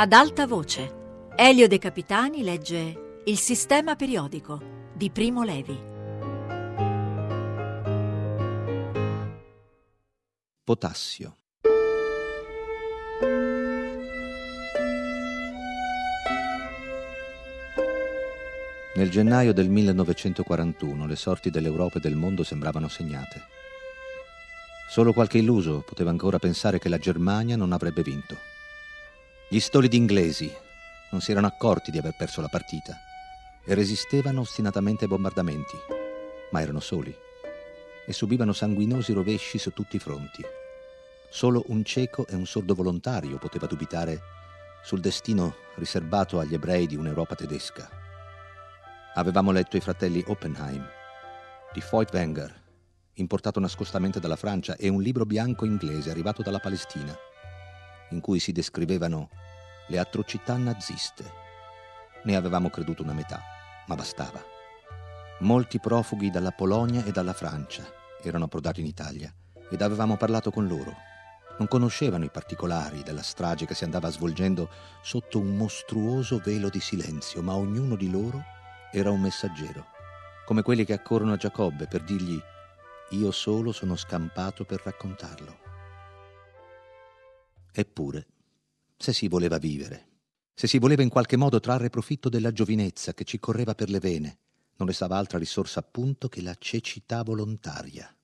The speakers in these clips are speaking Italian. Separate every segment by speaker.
Speaker 1: Ad alta voce, Elio De Capitani legge Il sistema periodico di Primo Levi.
Speaker 2: Potassio. Nel gennaio del 1941 le sorti dell'Europa e del mondo sembravano segnate. Solo qualche illuso poteva ancora pensare che la Germania non avrebbe vinto. Gli stolidi inglesi non si erano accorti di aver perso la partita e resistevano ostinatamente ai bombardamenti, ma erano soli e subivano sanguinosi rovesci su tutti i fronti. Solo un cieco e un sordo volontario poteva dubitare sul destino riservato agli ebrei di un'Europa tedesca. Avevamo letto i fratelli Oppenheim, di Feuchtwanger, importato nascostamente dalla Francia, e un libro bianco inglese arrivato dalla Palestina, in cui si descrivevano le atrocità naziste. Ne avevamo creduto una metà, ma bastava. Molti profughi dalla Polonia e dalla Francia erano approdati in Italia ed avevamo parlato con loro. Non conoscevano i particolari della strage che si andava svolgendo sotto un mostruoso velo di silenzio, ma ognuno di loro era un messaggero, come quelli che accorrono a Giacobbe per dirgli io solo sono scampato per raccontarlo. Eppure, se si voleva vivere, se si voleva in qualche modo trarre profitto della giovinezza che ci correva per le vene, non restava altra risorsa appunto che la cecità volontaria.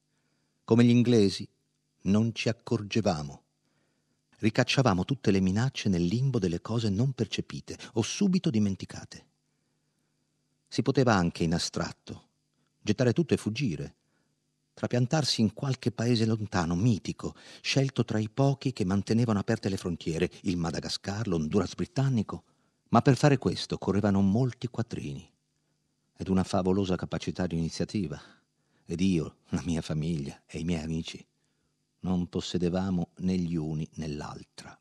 Speaker 2: Come gli inglesi, non ci accorgevamo. Ricacciavamo tutte le minacce nel limbo delle cose non percepite o subito dimenticate. Si poteva anche in astratto gettare tutto e fuggire, trapiantarsi in qualche paese lontano, mitico, scelto tra i pochi che mantenevano aperte le frontiere, il Madagascar, l'Honduras britannico, ma per fare questo correvano molti quattrini ed una favolosa capacità di iniziativa. Ed io, la mia famiglia e i miei amici non possedevamo né gli uni né l'altra.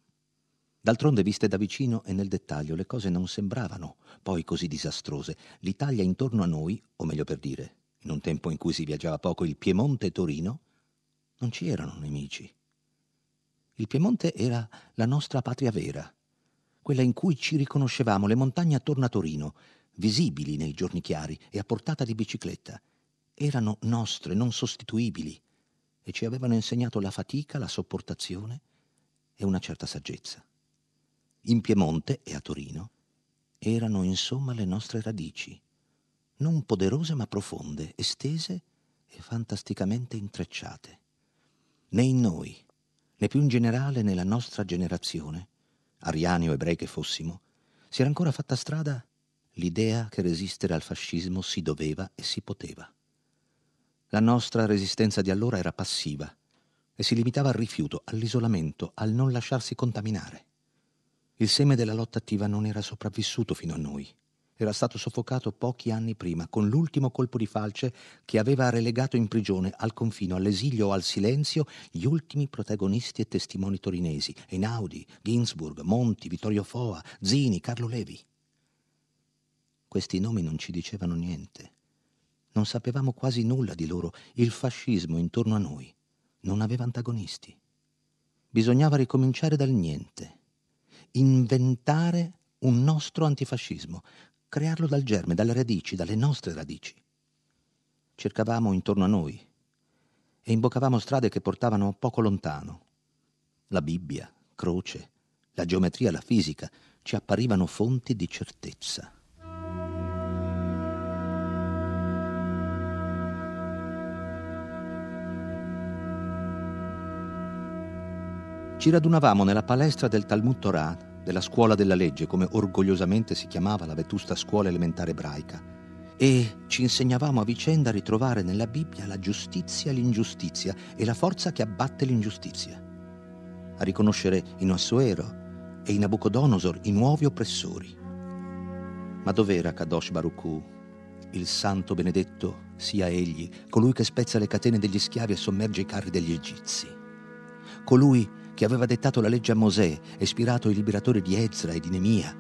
Speaker 2: D'altronde, viste da vicino e nel dettaglio, le cose non sembravano poi così disastrose. L'Italia intorno a noi, o meglio per dire, in un tempo in cui si viaggiava poco, il Piemonte e Torino, non ci erano nemici. Il Piemonte era la nostra patria vera, quella in cui ci riconoscevamo, le montagne attorno a Torino, visibili nei giorni chiari e a portata di bicicletta. Erano nostre, non sostituibili, e ci avevano insegnato la fatica, la sopportazione e una certa saggezza. In Piemonte e a Torino erano insomma le nostre radici, non poderose ma profonde, estese e fantasticamente intrecciate. Né in noi, né più in generale nella nostra generazione, ariani o ebrei che fossimo, si era ancora fatta strada l'idea che resistere al fascismo si doveva e si poteva. La nostra resistenza di allora era passiva e si limitava al rifiuto, all'isolamento, al non lasciarsi contaminare. Il seme della lotta attiva non era sopravvissuto fino a noi era stato soffocato pochi anni prima con l'ultimo colpo di falce che aveva relegato in prigione, al confino, all'esilio o al silenzio gli ultimi protagonisti e testimoni torinesi, Einaudi, Ginsburg, Monti, Vittorio Foa, Zini, Carlo Levi. Questi nomi non ci dicevano niente. Non sapevamo quasi nulla di loro. Il fascismo intorno a noi non aveva antagonisti. Bisognava ricominciare dal niente, inventare un nostro antifascismo, crearlo dal germe, dalle radici, dalle nostre radici. Cercavamo intorno a noi e imboccavamo strade che portavano poco lontano. La Bibbia, croce, la geometria, la fisica ci apparivano fonti di certezza. Ci radunavamo nella palestra del Talmud Torah della scuola della legge, come orgogliosamente si chiamava la vetusta scuola elementare ebraica, e ci insegnavamo a vicenda a ritrovare nella Bibbia la giustizia e l'ingiustizia e la forza che abbatte l'ingiustizia, a riconoscere in Assuero e in Nabucodonosor i nuovi oppressori. Ma dov'era Kadosh Baruchu, il santo benedetto sia egli, colui che spezza le catene degli schiavi e sommerge i carri degli egizi? Colui che aveva dettato la legge a Mosè, ispirato i liberatori di Ezra e di Nemia,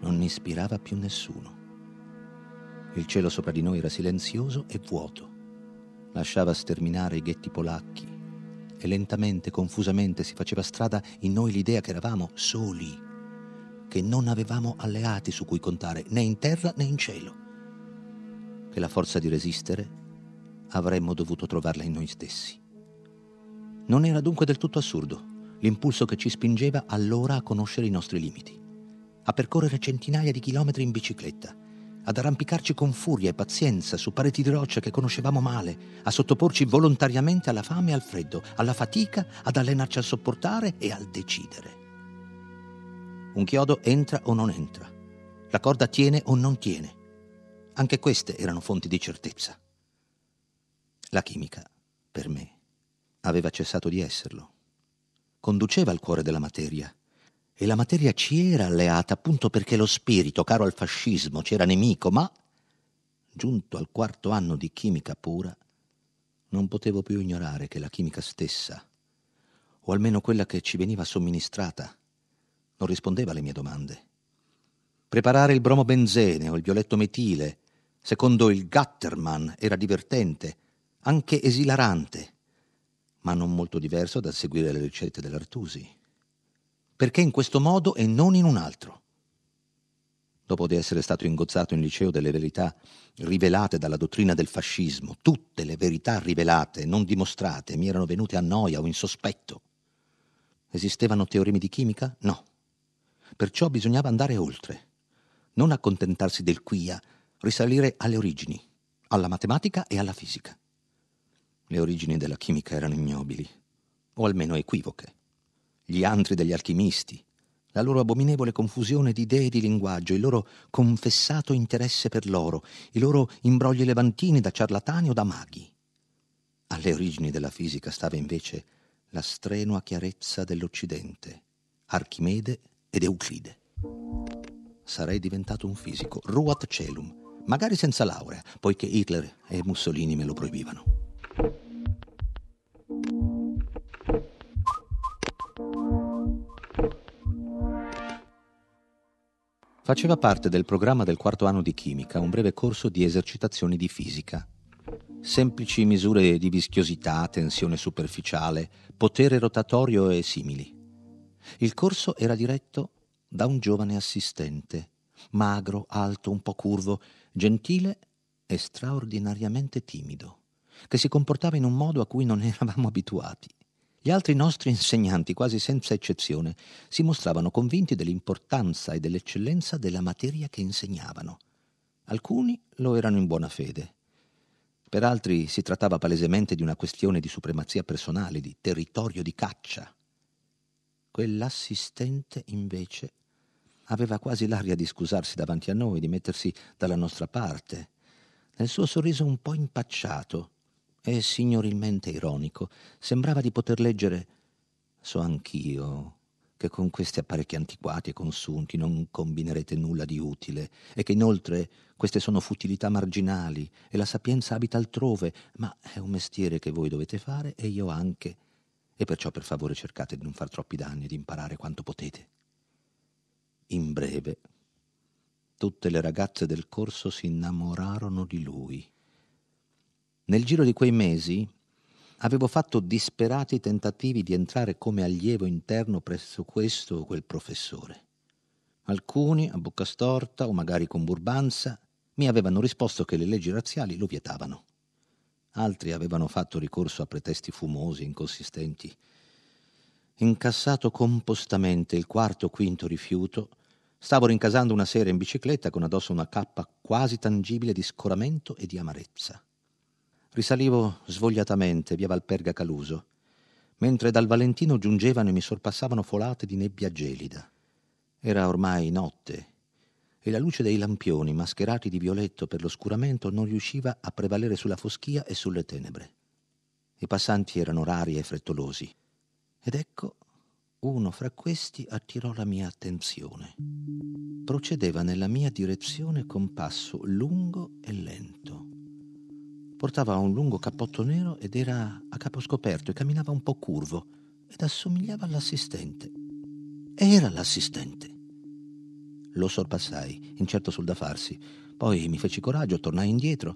Speaker 2: non ispirava più nessuno. Il cielo sopra di noi era silenzioso e vuoto. Lasciava sterminare i ghetti polacchi e lentamente, confusamente si faceva strada in noi l'idea che eravamo soli, che non avevamo alleati su cui contare né in terra né in cielo, che la forza di resistere avremmo dovuto trovarla in noi stessi. Non era dunque del tutto assurdo l'impulso che ci spingeva allora a conoscere i nostri limiti, a percorrere centinaia di chilometri in bicicletta, ad arrampicarci con furia e pazienza su pareti di roccia che conoscevamo male, a sottoporci volontariamente alla fame e al freddo, alla fatica, ad allenarci a sopportare e al decidere. Un chiodo entra o non entra, la corda tiene o non tiene. Anche queste erano fonti di certezza. La chimica, per me, aveva cessato di esserlo. Conduceva al cuore della materia. E la materia ci era alleata appunto perché lo spirito, caro al fascismo, c'era nemico, ma, giunto al quarto anno di chimica pura, non potevo più ignorare che la chimica stessa, o almeno quella che ci veniva somministrata, non rispondeva alle mie domande. Preparare il bromobenzene o il violetto metile, secondo il Gatterman, era divertente, anche esilarante, ma non molto diverso dal seguire le ricette dell'Artusi. Perché in questo modo e non in un altro? Dopo di essere stato ingozzato in liceo delle verità rivelate dalla dottrina del fascismo, tutte le verità rivelate, non dimostrate, mi erano venute a noia o in sospetto. Esistevano teoremi di chimica? No. Perciò bisognava andare oltre, non accontentarsi del quia, risalire alle origini, alla matematica e alla fisica. Le origini della chimica erano ignobili, o almeno equivoche. Gli antri degli alchimisti, la loro abominevole confusione di idee e di linguaggio, il loro confessato interesse per l'oro, i loro imbrogli levantini da ciarlatani o da maghi. Alle origini della fisica stava invece la strenua chiarezza dell'Occidente, Archimede ed Euclide. Sarei diventato un fisico, ruat celum, magari senza laurea, poiché Hitler e Mussolini me lo proibivano. Faceva parte del programma del quarto anno di chimica un breve corso di esercitazioni di fisica. Semplici misure di vischiosità, tensione superficiale, potere rotatorio e simili. Il corso era diretto da un giovane assistente, magro, alto, un po' curvo, gentile e straordinariamente timido che si comportava in un modo a cui non eravamo abituati. Gli altri nostri insegnanti, quasi senza eccezione, si mostravano convinti dell'importanza e dell'eccellenza della materia che insegnavano. Alcuni lo erano in buona fede. Per altri si trattava palesemente di una questione di supremazia personale, di territorio di caccia. Quell'assistente, invece, aveva quasi l'aria di scusarsi davanti a noi, di mettersi dalla nostra parte. Nel suo sorriso un po' impacciato e signorilmente ironico, sembrava di poter leggere So anch'io che con questi apparecchi antiquati e consunti non combinerete nulla di utile e che inoltre queste sono futilità marginali e la sapienza abita altrove, ma è un mestiere che voi dovete fare e io anche, e perciò per favore cercate di non far troppi danni e di imparare quanto potete. In breve, tutte le ragazze del corso si innamorarono di lui nel giro di quei mesi avevo fatto disperati tentativi di entrare come allievo interno presso questo o quel professore. Alcuni, a bocca storta o magari con burbanza, mi avevano risposto che le leggi razziali lo vietavano. Altri avevano fatto ricorso a pretesti fumosi inconsistenti. Incassato compostamente il quarto o quinto rifiuto, stavo rincasando una sera in bicicletta con addosso una cappa quasi tangibile di scoramento e di amarezza. Risalivo svogliatamente via Valperga Caluso, mentre dal Valentino giungevano e mi sorpassavano folate di nebbia gelida. Era ormai notte e la luce dei lampioni, mascherati di violetto per l'oscuramento, non riusciva a prevalere sulla foschia e sulle tenebre. I passanti erano rari e frettolosi. Ed ecco, uno fra questi attirò la mia attenzione. Procedeva nella mia direzione con passo lungo e lento. Portava un lungo cappotto nero ed era a capo scoperto e camminava un po' curvo ed assomigliava all'assistente. Era l'assistente. Lo sorpassai, incerto sul da farsi. Poi mi feci coraggio, tornai indietro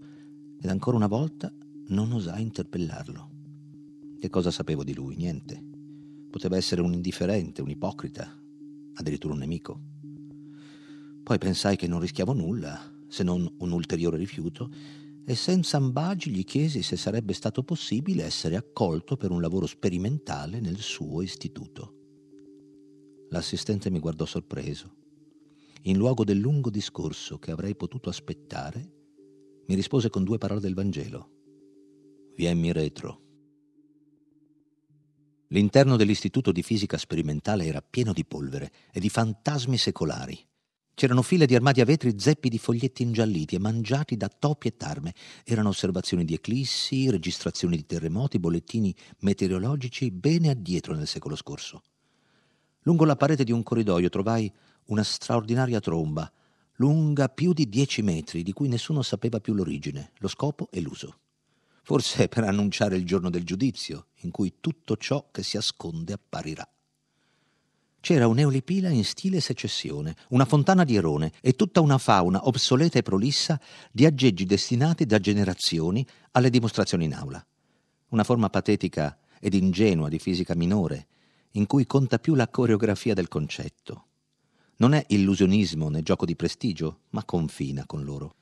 Speaker 2: ed ancora una volta non osai interpellarlo. Che cosa sapevo di lui? Niente. Poteva essere un indifferente, un ipocrita, addirittura un nemico. Poi pensai che non rischiavo nulla, se non un ulteriore rifiuto, e senza ambagi gli chiesi se sarebbe stato possibile essere accolto per un lavoro sperimentale nel suo istituto. L'assistente mi guardò sorpreso. In luogo del lungo discorso che avrei potuto aspettare, mi rispose con due parole del Vangelo. Vienmi retro. L'interno dell'istituto di fisica sperimentale era pieno di polvere e di fantasmi secolari. C'erano file di armadi a vetri zeppi di foglietti ingialliti e mangiati da topi e tarme. Erano osservazioni di eclissi, registrazioni di terremoti, bollettini meteorologici bene addietro nel secolo scorso. Lungo la parete di un corridoio trovai una straordinaria tromba, lunga più di dieci metri, di cui nessuno sapeva più l'origine, lo scopo e l'uso. Forse per annunciare il giorno del giudizio, in cui tutto ciò che si asconde apparirà. C'era un'eolipila in stile secessione, una fontana di Erone e tutta una fauna obsoleta e prolissa di aggeggi destinati da generazioni alle dimostrazioni in aula. Una forma patetica ed ingenua di fisica minore, in cui conta più la coreografia del concetto. Non è illusionismo né gioco di prestigio, ma confina con loro.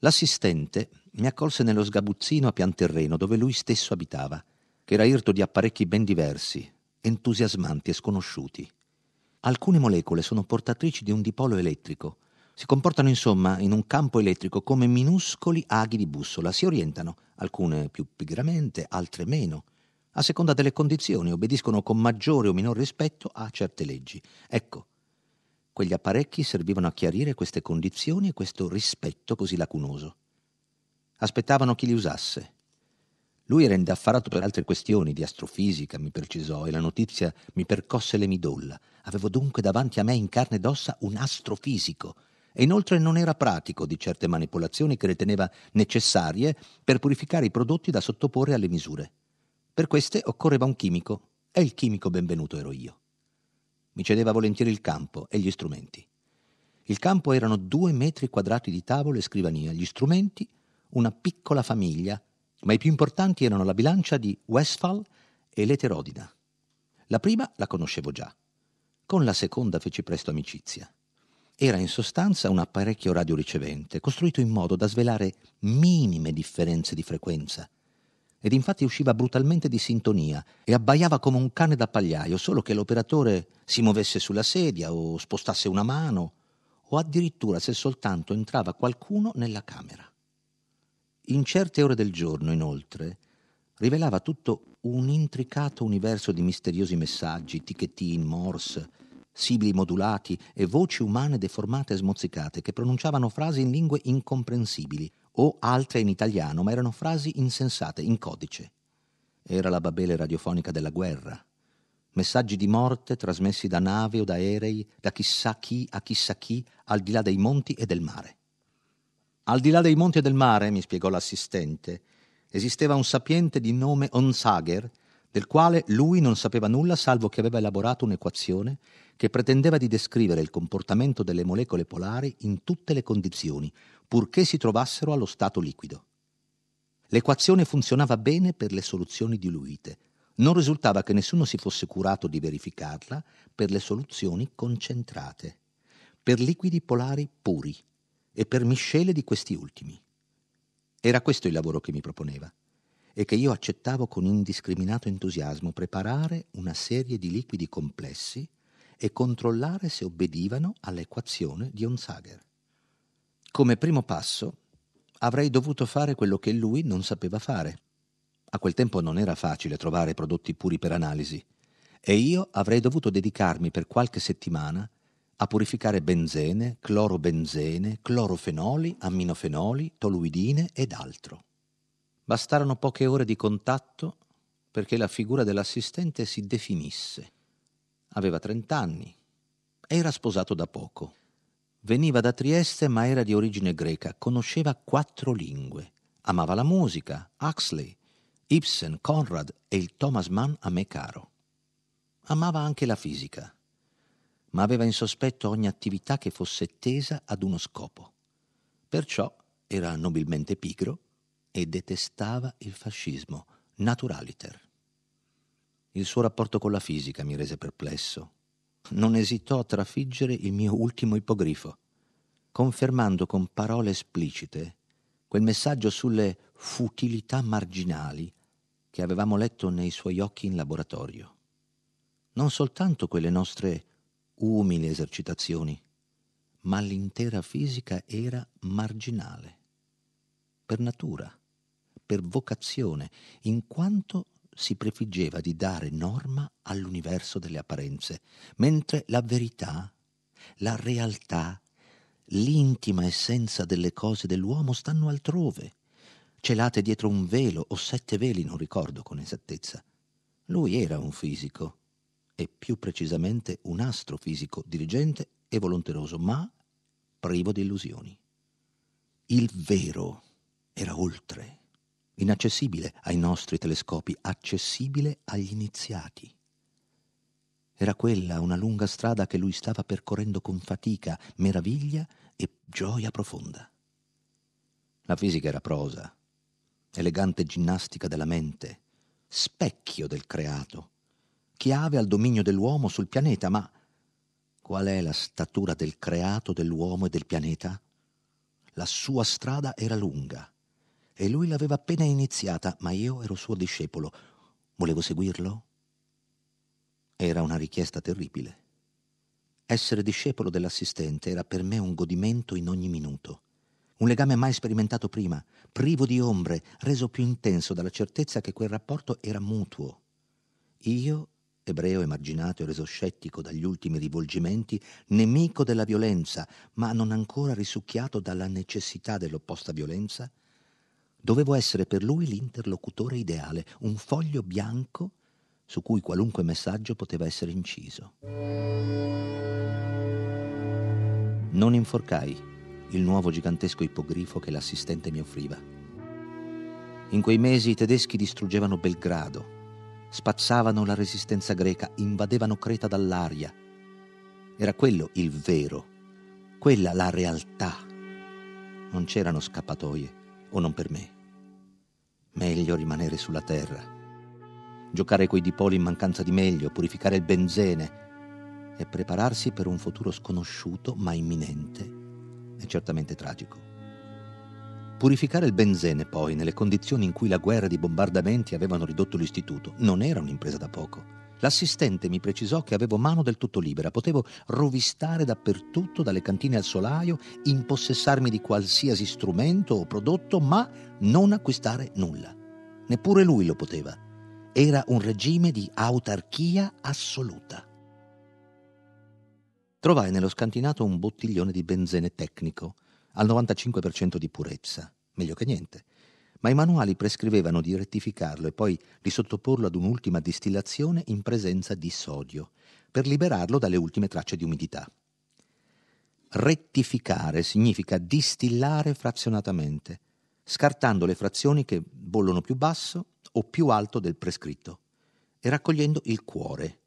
Speaker 2: L'assistente mi accolse nello sgabuzzino a pian terreno dove lui stesso abitava, che era irto di apparecchi ben diversi, entusiasmanti e sconosciuti. Alcune molecole sono portatrici di un dipolo elettrico. Si comportano insomma in un campo elettrico come minuscoli aghi di bussola, si orientano, alcune più pigramente, altre meno. A seconda delle condizioni obbediscono con maggiore o minor rispetto a certe leggi. Ecco, quegli apparecchi servivano a chiarire queste condizioni e questo rispetto così lacunoso. Aspettavano chi li usasse lui era indaffarato per altre questioni di astrofisica, mi precisò, e la notizia mi percosse le midolla. Avevo dunque davanti a me in carne ed ossa un astrofisico, e inoltre non era pratico di certe manipolazioni che riteneva necessarie per purificare i prodotti da sottoporre alle misure. Per queste occorreva un chimico, e il chimico benvenuto ero io. Mi cedeva volentieri il campo e gli strumenti. Il campo erano due metri quadrati di tavolo e scrivania, gli strumenti una piccola famiglia ma i più importanti erano la bilancia di Westphal e l'eterodina. La prima la conoscevo già. Con la seconda feci presto amicizia. Era in sostanza un apparecchio radioricevente, costruito in modo da svelare minime differenze di frequenza. Ed infatti usciva brutalmente di sintonia e abbaiava come un cane da pagliaio, solo che l'operatore si muovesse sulla sedia o spostasse una mano, o addirittura se soltanto entrava qualcuno nella camera. In certe ore del giorno, inoltre, rivelava tutto un intricato universo di misteriosi messaggi, ticchettini, morse, sibili modulati e voci umane deformate e smozzicate che pronunciavano frasi in lingue incomprensibili o altre in italiano, ma erano frasi insensate, in codice. Era la babele radiofonica della guerra. Messaggi di morte trasmessi da navi o da aerei, da chissà chi a chissà chi, al di là dei monti e del mare. Al di là dei monti e del mare, mi spiegò l'assistente, esisteva un sapiente di nome Onsager, del quale lui non sapeva nulla salvo che aveva elaborato un'equazione che pretendeva di descrivere il comportamento delle molecole polari in tutte le condizioni, purché si trovassero allo stato liquido. L'equazione funzionava bene per le soluzioni diluite. Non risultava che nessuno si fosse curato di verificarla per le soluzioni concentrate, per liquidi polari puri e per miscele di questi ultimi. Era questo il lavoro che mi proponeva e che io accettavo con indiscriminato entusiasmo, preparare una serie di liquidi complessi e controllare se obbedivano all'equazione di Onsager. Come primo passo avrei dovuto fare quello che lui non sapeva fare. A quel tempo non era facile trovare prodotti puri per analisi e io avrei dovuto dedicarmi per qualche settimana a purificare benzene, clorobenzene, clorofenoli, amminofenoli, toluidine ed altro. Bastarono poche ore di contatto perché la figura dell'assistente si definisse. Aveva trent'anni, era sposato da poco. Veniva da Trieste ma era di origine greca, conosceva quattro lingue. Amava la musica, Huxley, Ibsen, Conrad e il Thomas Mann a me caro. Amava anche la fisica ma aveva in sospetto ogni attività che fosse tesa ad uno scopo. Perciò era nobilmente pigro e detestava il fascismo, naturaliter. Il suo rapporto con la fisica mi rese perplesso. non esitò a trafiggere il mio ultimo ipogrifo, confermando con parole esplicite quel messaggio sulle futilità marginali che avevamo letto nei suoi occhi in laboratorio. Non soltanto quelle nostre umili esercitazioni, ma l'intera fisica era marginale, per natura, per vocazione, in quanto si prefiggeva di dare norma all'universo delle apparenze, mentre la verità, la realtà, l'intima essenza delle cose dell'uomo stanno altrove, celate dietro un velo o sette veli, non ricordo con esattezza. Lui era un fisico, e più precisamente un astrofisico dirigente e volonteroso, ma privo di illusioni. Il vero era oltre, inaccessibile ai nostri telescopi, accessibile agli iniziati. Era quella una lunga strada che lui stava percorrendo con fatica, meraviglia e gioia profonda. La fisica era prosa, elegante ginnastica della mente, specchio del creato, chiave al dominio dell'uomo sul pianeta, ma qual è la statura del creato dell'uomo e del pianeta? La sua strada era lunga e lui l'aveva appena iniziata, ma io ero suo discepolo. Volevo seguirlo? Era una richiesta terribile. Essere discepolo dell'assistente era per me un godimento in ogni minuto un legame mai sperimentato prima, privo di ombre, reso più intenso dalla certezza che quel rapporto era mutuo. Io, ebreo emarginato e reso scettico dagli ultimi rivolgimenti, nemico della violenza, ma non ancora risucchiato dalla necessità dell'opposta violenza, dovevo essere per lui l'interlocutore ideale, un foglio bianco su cui qualunque messaggio poteva essere inciso. Non inforcai il nuovo gigantesco ippogrifo che l'assistente mi offriva. In quei mesi i tedeschi distruggevano Belgrado, spazzavano la resistenza greca, invadevano Creta dall'aria. Era quello il vero, quella la realtà. Non c'erano scappatoie, o non per me. Meglio rimanere sulla terra, giocare coi dipoli in mancanza di meglio, purificare il benzene e prepararsi per un futuro sconosciuto ma imminente è certamente tragico. Purificare il benzene, poi, nelle condizioni in cui la guerra di bombardamenti avevano ridotto l'istituto, non era un'impresa da poco. L'assistente mi precisò che avevo mano del tutto libera, potevo rovistare dappertutto, dalle cantine al solaio, impossessarmi di qualsiasi strumento o prodotto, ma non acquistare nulla. Neppure lui lo poteva. Era un regime di autarchia assoluta. Trovai nello scantinato un bottiglione di benzene tecnico, al 95% di purezza, meglio che niente, ma i manuali prescrivevano di rettificarlo e poi di sottoporlo ad un'ultima distillazione in presenza di sodio, per liberarlo dalle ultime tracce di umidità. Rettificare significa distillare frazionatamente, scartando le frazioni che bollono più basso o più alto del prescritto e raccogliendo il cuore,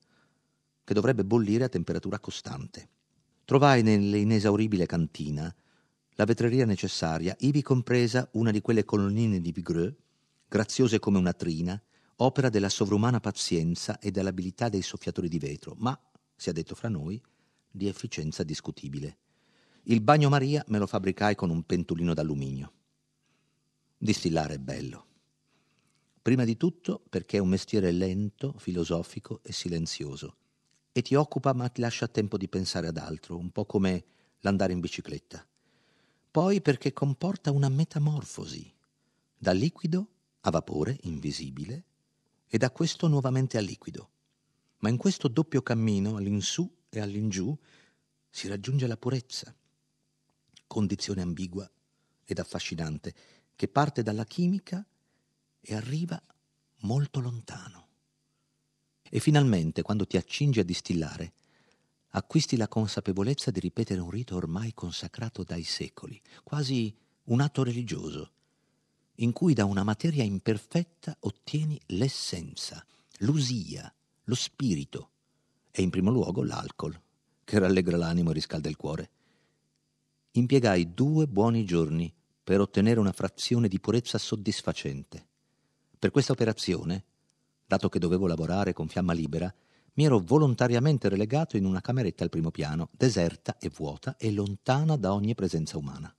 Speaker 2: che dovrebbe bollire a temperatura costante. Trovai nell'inesauribile cantina la vetreria necessaria, ivi compresa una di quelle colonnine di Vigreux, graziose come una trina, opera della sovrumana pazienza e dell'abilità dei soffiatori di vetro, ma, sia detto fra noi, di efficienza discutibile. Il bagnomaria me lo fabbricai con un pentolino d'alluminio. Distillare è bello. Prima di tutto perché è un mestiere lento, filosofico e silenzioso e ti occupa ma ti lascia tempo di pensare ad altro, un po' come l'andare in bicicletta. Poi perché comporta una metamorfosi, da liquido a vapore invisibile e da questo nuovamente a liquido. Ma in questo doppio cammino, all'insù e all'ingiù, si raggiunge la purezza, condizione ambigua ed affascinante che parte dalla chimica e arriva molto lontano. E finalmente, quando ti accingi a distillare, acquisti la consapevolezza di ripetere un rito ormai consacrato dai secoli, quasi un atto religioso, in cui da una materia imperfetta ottieni l'essenza, l'usia, lo spirito e in primo luogo l'alcol, che rallegra l'animo e riscalda il cuore. Impiegai due buoni giorni per ottenere una frazione di purezza soddisfacente. Per questa operazione dato che dovevo lavorare con fiamma libera, mi ero volontariamente relegato in una cameretta al primo piano, deserta e vuota e lontana da ogni presenza umana.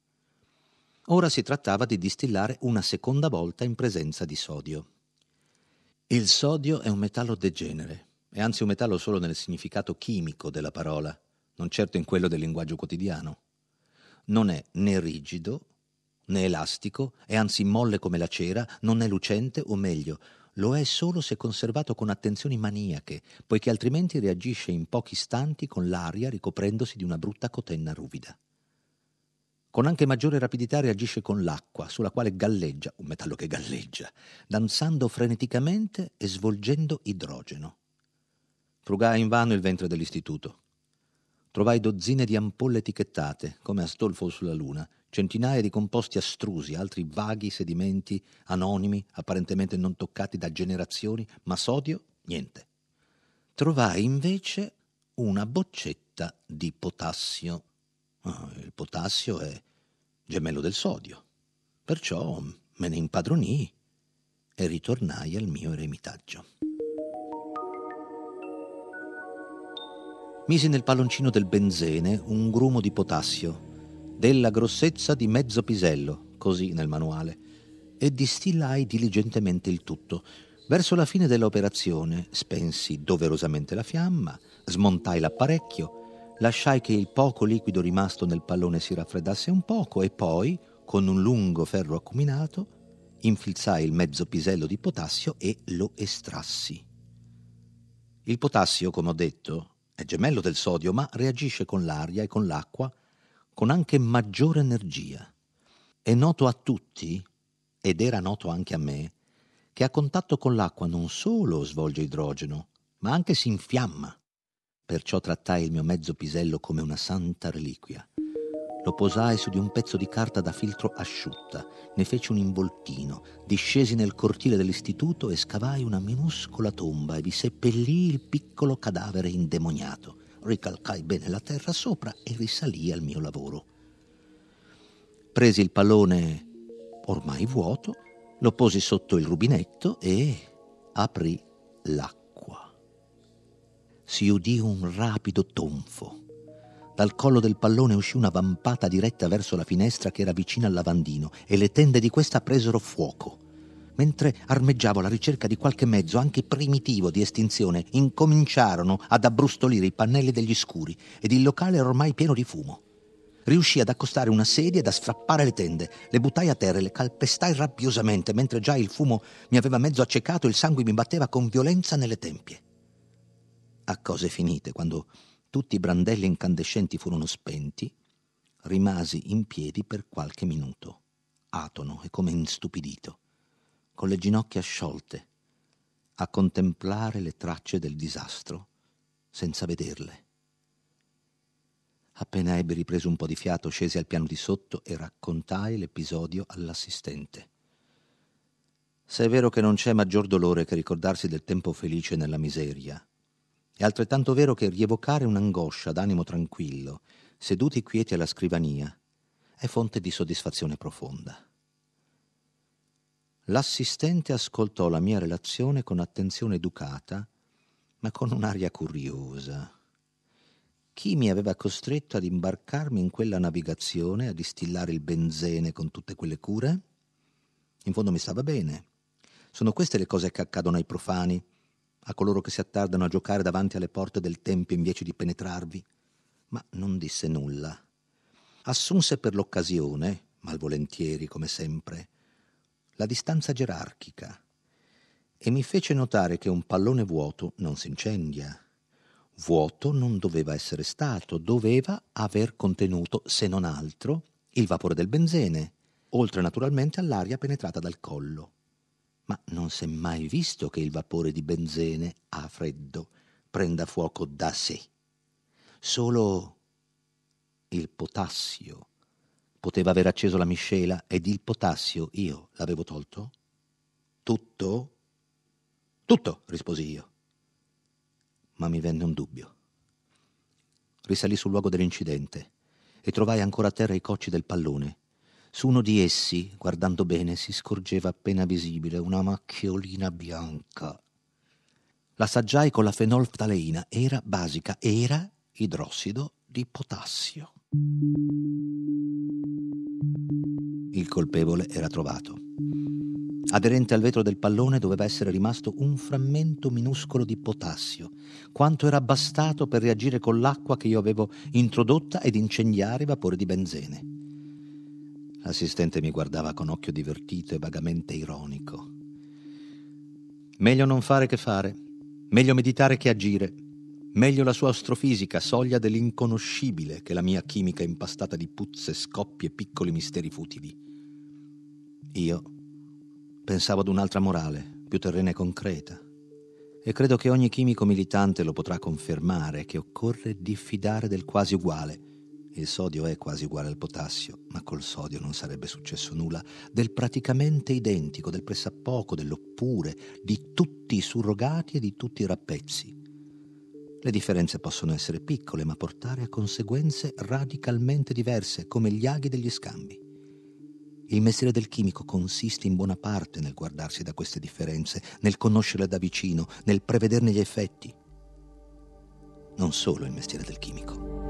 Speaker 2: Ora si trattava di distillare una seconda volta in presenza di sodio. Il sodio è un metallo degenere, è anzi un metallo solo nel significato chimico della parola, non certo in quello del linguaggio quotidiano. Non è né rigido né elastico, è anzi molle come la cera, non è lucente o meglio, lo è solo se conservato con attenzioni maniache, poiché altrimenti reagisce in pochi istanti con l'aria ricoprendosi di una brutta cotenna ruvida. Con anche maggiore rapidità reagisce con l'acqua, sulla quale galleggia, un metallo che galleggia, danzando freneticamente e svolgendo idrogeno. Frugai invano il ventre dell'istituto. Trovai dozzine di ampolle etichettate, come Astolfo sulla Luna, centinaia di composti astrusi, altri vaghi sedimenti anonimi, apparentemente non toccati da generazioni, ma sodio, niente. Trovai invece una boccetta di potassio. Oh, il potassio è gemello del sodio. Perciò me ne impadronii e ritornai al mio eremitaggio. Misi nel palloncino del benzene un grumo di potassio della grossezza di mezzo pisello, così nel manuale, e distillai diligentemente il tutto. Verso la fine dell'operazione spensi doverosamente la fiamma, smontai l'apparecchio, lasciai che il poco liquido rimasto nel pallone si raffreddasse un poco e poi, con un lungo ferro acuminato, infilzai il mezzo pisello di potassio e lo estrassi. Il potassio, come ho detto, è gemello del sodio, ma reagisce con l'aria e con l'acqua con anche maggiore energia. È noto a tutti, ed era noto anche a me, che a contatto con l'acqua non solo svolge idrogeno, ma anche si infiamma. Perciò trattai il mio mezzo pisello come una santa reliquia. Lo posai su di un pezzo di carta da filtro asciutta, ne feci un involtino, discesi nel cortile dell'istituto e scavai una minuscola tomba e vi seppellii il piccolo cadavere indemoniato ricalcai bene la terra sopra e risalì al mio lavoro. Presi il pallone ormai vuoto, lo posi sotto il rubinetto e aprì l'acqua. Si udì un rapido tonfo. Dal collo del pallone uscì una vampata diretta verso la finestra che era vicina al lavandino e le tende di questa presero fuoco mentre armeggiavo alla ricerca di qualche mezzo, anche primitivo, di estinzione, incominciarono ad abbrustolire i pannelli degli scuri ed il locale era ormai pieno di fumo. Riuscii ad accostare una sedia ed a strappare le tende. Le buttai a terra e le calpestai rabbiosamente, mentre già il fumo mi aveva mezzo accecato e il sangue mi batteva con violenza nelle tempie. A cose finite, quando tutti i brandelli incandescenti furono spenti, rimasi in piedi per qualche minuto, atono e come instupidito con le ginocchia sciolte, a contemplare le tracce del disastro senza vederle. Appena ebbi ripreso un po' di fiato, scesi al piano di sotto e raccontai l'episodio all'assistente. Se è vero che non c'è maggior dolore che ricordarsi del tempo felice nella miseria, è altrettanto vero che rievocare un'angoscia d'animo tranquillo, seduti quieti alla scrivania, è fonte di soddisfazione profonda. L'assistente ascoltò la mia relazione con attenzione educata, ma con un'aria curiosa. Chi mi aveva costretto ad imbarcarmi in quella navigazione, a distillare il benzene con tutte quelle cure? In fondo mi stava bene. Sono queste le cose che accadono ai profani, a coloro che si attardano a giocare davanti alle porte del tempio invece di penetrarvi. Ma non disse nulla. Assunse per l'occasione, malvolentieri come sempre, la distanza gerarchica e mi fece notare che un pallone vuoto non si incendia. Vuoto non doveva essere stato, doveva aver contenuto, se non altro, il vapore del benzene, oltre naturalmente all'aria penetrata dal collo. Ma non s'è mai visto che il vapore di benzene a freddo prenda fuoco da sé. Solo il potassio poteva aver acceso la miscela ed il potassio io l'avevo tolto? Tutto? Tutto, risposi io. Ma mi venne un dubbio. Risalì sul luogo dell'incidente e trovai ancora a terra i cocci del pallone. Su uno di essi, guardando bene, si scorgeva appena visibile una macchiolina bianca. L'assaggiai con la fenolftaleina. Era basica, era idrossido di potassio. Il colpevole era trovato. Aderente al vetro del pallone doveva essere rimasto un frammento minuscolo di potassio, quanto era bastato per reagire con l'acqua che io avevo introdotta ed incendiare i vapori di benzene. L'assistente mi guardava con occhio divertito e vagamente ironico. Meglio non fare che fare, meglio meditare che agire, meglio la sua astrofisica, soglia dell'inconoscibile, che la mia chimica impastata di puzze, scoppi e piccoli misteri futili. Io pensavo ad un'altra morale, più terrena e concreta. E credo che ogni chimico militante lo potrà confermare che occorre diffidare del quasi uguale. Il sodio è quasi uguale al potassio, ma col sodio non sarebbe successo nulla. Del praticamente identico, del pressappoco, dell'oppure, di tutti i surrogati e di tutti i rappezzi. Le differenze possono essere piccole, ma portare a conseguenze radicalmente diverse, come gli aghi degli scambi. Il mestiere del chimico consiste in buona parte nel guardarsi da queste differenze, nel conoscerle da vicino, nel prevederne gli effetti. Non solo il mestiere del chimico.